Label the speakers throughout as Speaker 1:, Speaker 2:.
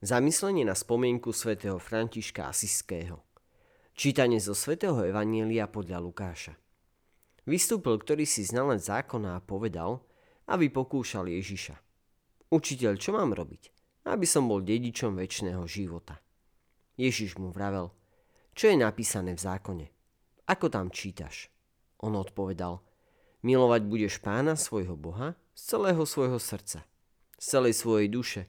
Speaker 1: Zamyslenie na spomienku svätého Františka Asiského. Čítanie zo svätého Evanielia podľa Lukáša. Vystúpil ktorý si znalec zákona a povedal, aby pokúšal Ježiša. Učiteľ, čo mám robiť? Aby som bol dedičom väčšného života. Ježiš mu vravel, čo je napísané v zákone? Ako tam čítaš? On odpovedal, milovať budeš pána svojho Boha z celého svojho srdca, z celej svojej duše,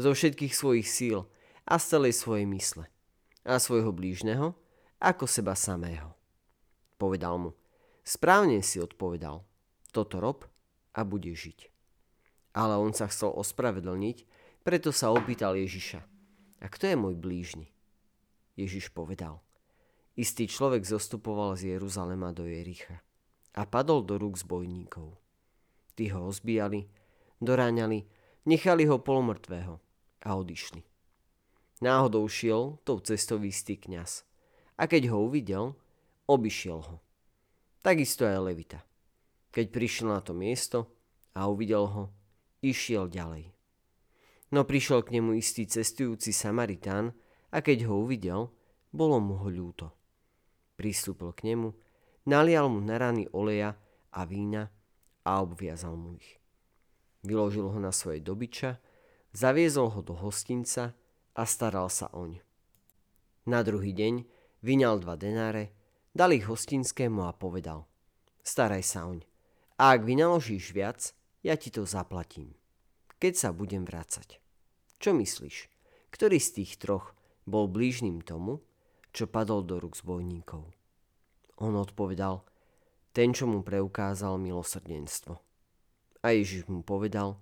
Speaker 1: zo všetkých svojich síl a z celej svojej mysle a svojho blížneho ako seba samého. Povedal mu, správne si odpovedal, toto rob a bude žiť. Ale on sa chcel ospravedlniť, preto sa opýtal Ježiša, a kto je môj blížny? Ježiš povedal, istý človek zostupoval z Jeruzalema do Jericha a padol do rúk zbojníkov. Tí ho ozbíjali, doráňali, nechali ho polmrtvého a odišli. Náhodou šiel tou cestou istý kňaz a keď ho uvidel, obišiel ho. Takisto aj Levita. Keď prišiel na to miesto a uvidel ho, išiel ďalej. No prišiel k nemu istý cestujúci Samaritán a keď ho uvidel, bolo mu ho ľúto. Pristúpil k nemu, nalial mu na rany oleja a vína a obviazal mu ich. Vyložil ho na svoje dobyča Zaviezol ho do hostinca a staral sa oň. Na druhý deň vyňal dva denáre, dal ich hostinskému a povedal Staraj sa oň. A ak vynaložíš viac, ja ti to zaplatím. Keď sa budem vrácať. Čo myslíš? Ktorý z tých troch bol blížnym tomu, čo padol do rúk zbojníkov? On odpovedal, ten, čo mu preukázal milosrdenstvo. A Ježiš mu povedal,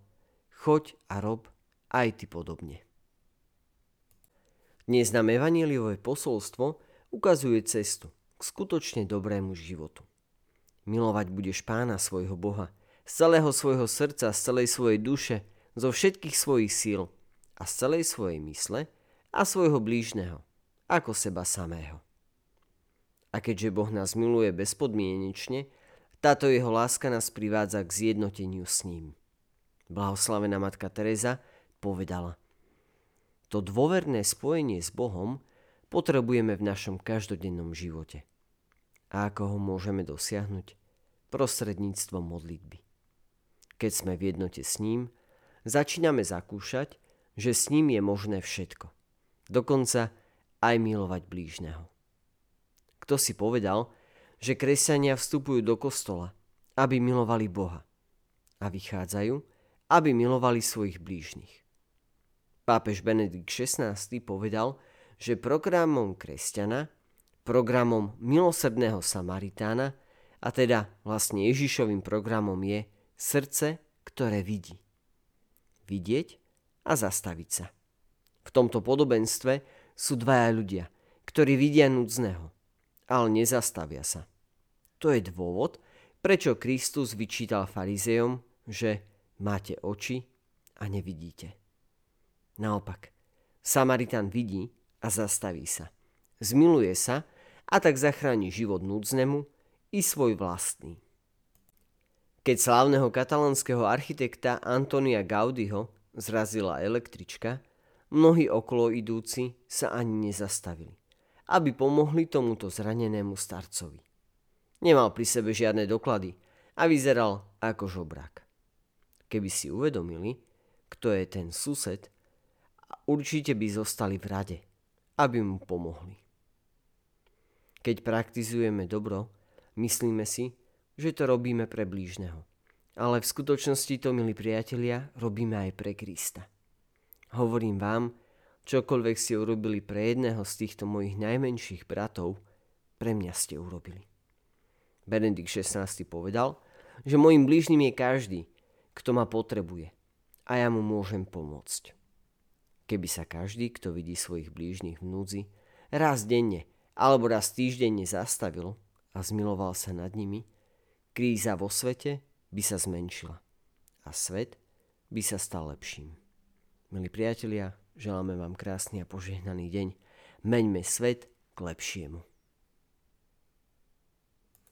Speaker 1: choď a rob, aj ty podobne. Dnes nám evaníliové posolstvo ukazuje cestu k skutočne dobrému životu. Milovať budeš pána svojho Boha z celého svojho srdca, z celej svojej duše, zo všetkých svojich síl a z celej svojej mysle a svojho blížneho, ako seba samého. A keďže Boh nás miluje bezpodmienečne, táto jeho láska nás privádza k zjednoteniu s ním. Blahoslavená Matka Teresa povedala. To dôverné spojenie s Bohom potrebujeme v našom každodennom živote. A ako ho môžeme dosiahnuť? Prostredníctvom modlitby. Keď sme v jednote s ním, začíname zakúšať, že s ním je možné všetko. Dokonca aj milovať blížneho. Kto si povedal, že kresťania vstupujú do kostola, aby milovali Boha a vychádzajú, aby milovali svojich blížnych. Pápež Benedikt XVI povedal, že programom kresťana, programom milosrdného Samaritána a teda vlastne Ježišovým programom je srdce, ktoré vidí. Vidieť a zastaviť sa. V tomto podobenstve sú dvaja ľudia, ktorí vidia núdzneho, ale nezastavia sa. To je dôvod, prečo Kristus vyčítal farizejom, že máte oči a nevidíte. Naopak, Samaritán vidí a zastaví sa. Zmiluje sa a tak zachráni život núdznemu i svoj vlastný. Keď slávneho katalánskeho architekta Antonia Gaudiho zrazila električka, mnohí okolo idúci sa ani nezastavili, aby pomohli tomuto zranenému starcovi. Nemal pri sebe žiadne doklady a vyzeral ako žobrak. Keby si uvedomili, kto je ten sused, určite by zostali v rade, aby mu pomohli. Keď praktizujeme dobro, myslíme si, že to robíme pre blížneho. Ale v skutočnosti to, milí priatelia, robíme aj pre Krista. Hovorím vám, čokoľvek ste urobili pre jedného z týchto mojich najmenších bratov, pre mňa ste urobili. Benedikt XVI povedal, že môjim blížnym je každý, kto ma potrebuje a ja mu môžem pomôcť. Keby sa každý, kto vidí svojich blížnych v núdzi, raz denne alebo raz týždenne zastavil a zmiloval sa nad nimi, kríza vo svete by sa zmenšila a svet by sa stal lepším. Milí priatelia, želáme vám krásny a požehnaný deň. Meňme svet k lepšiemu.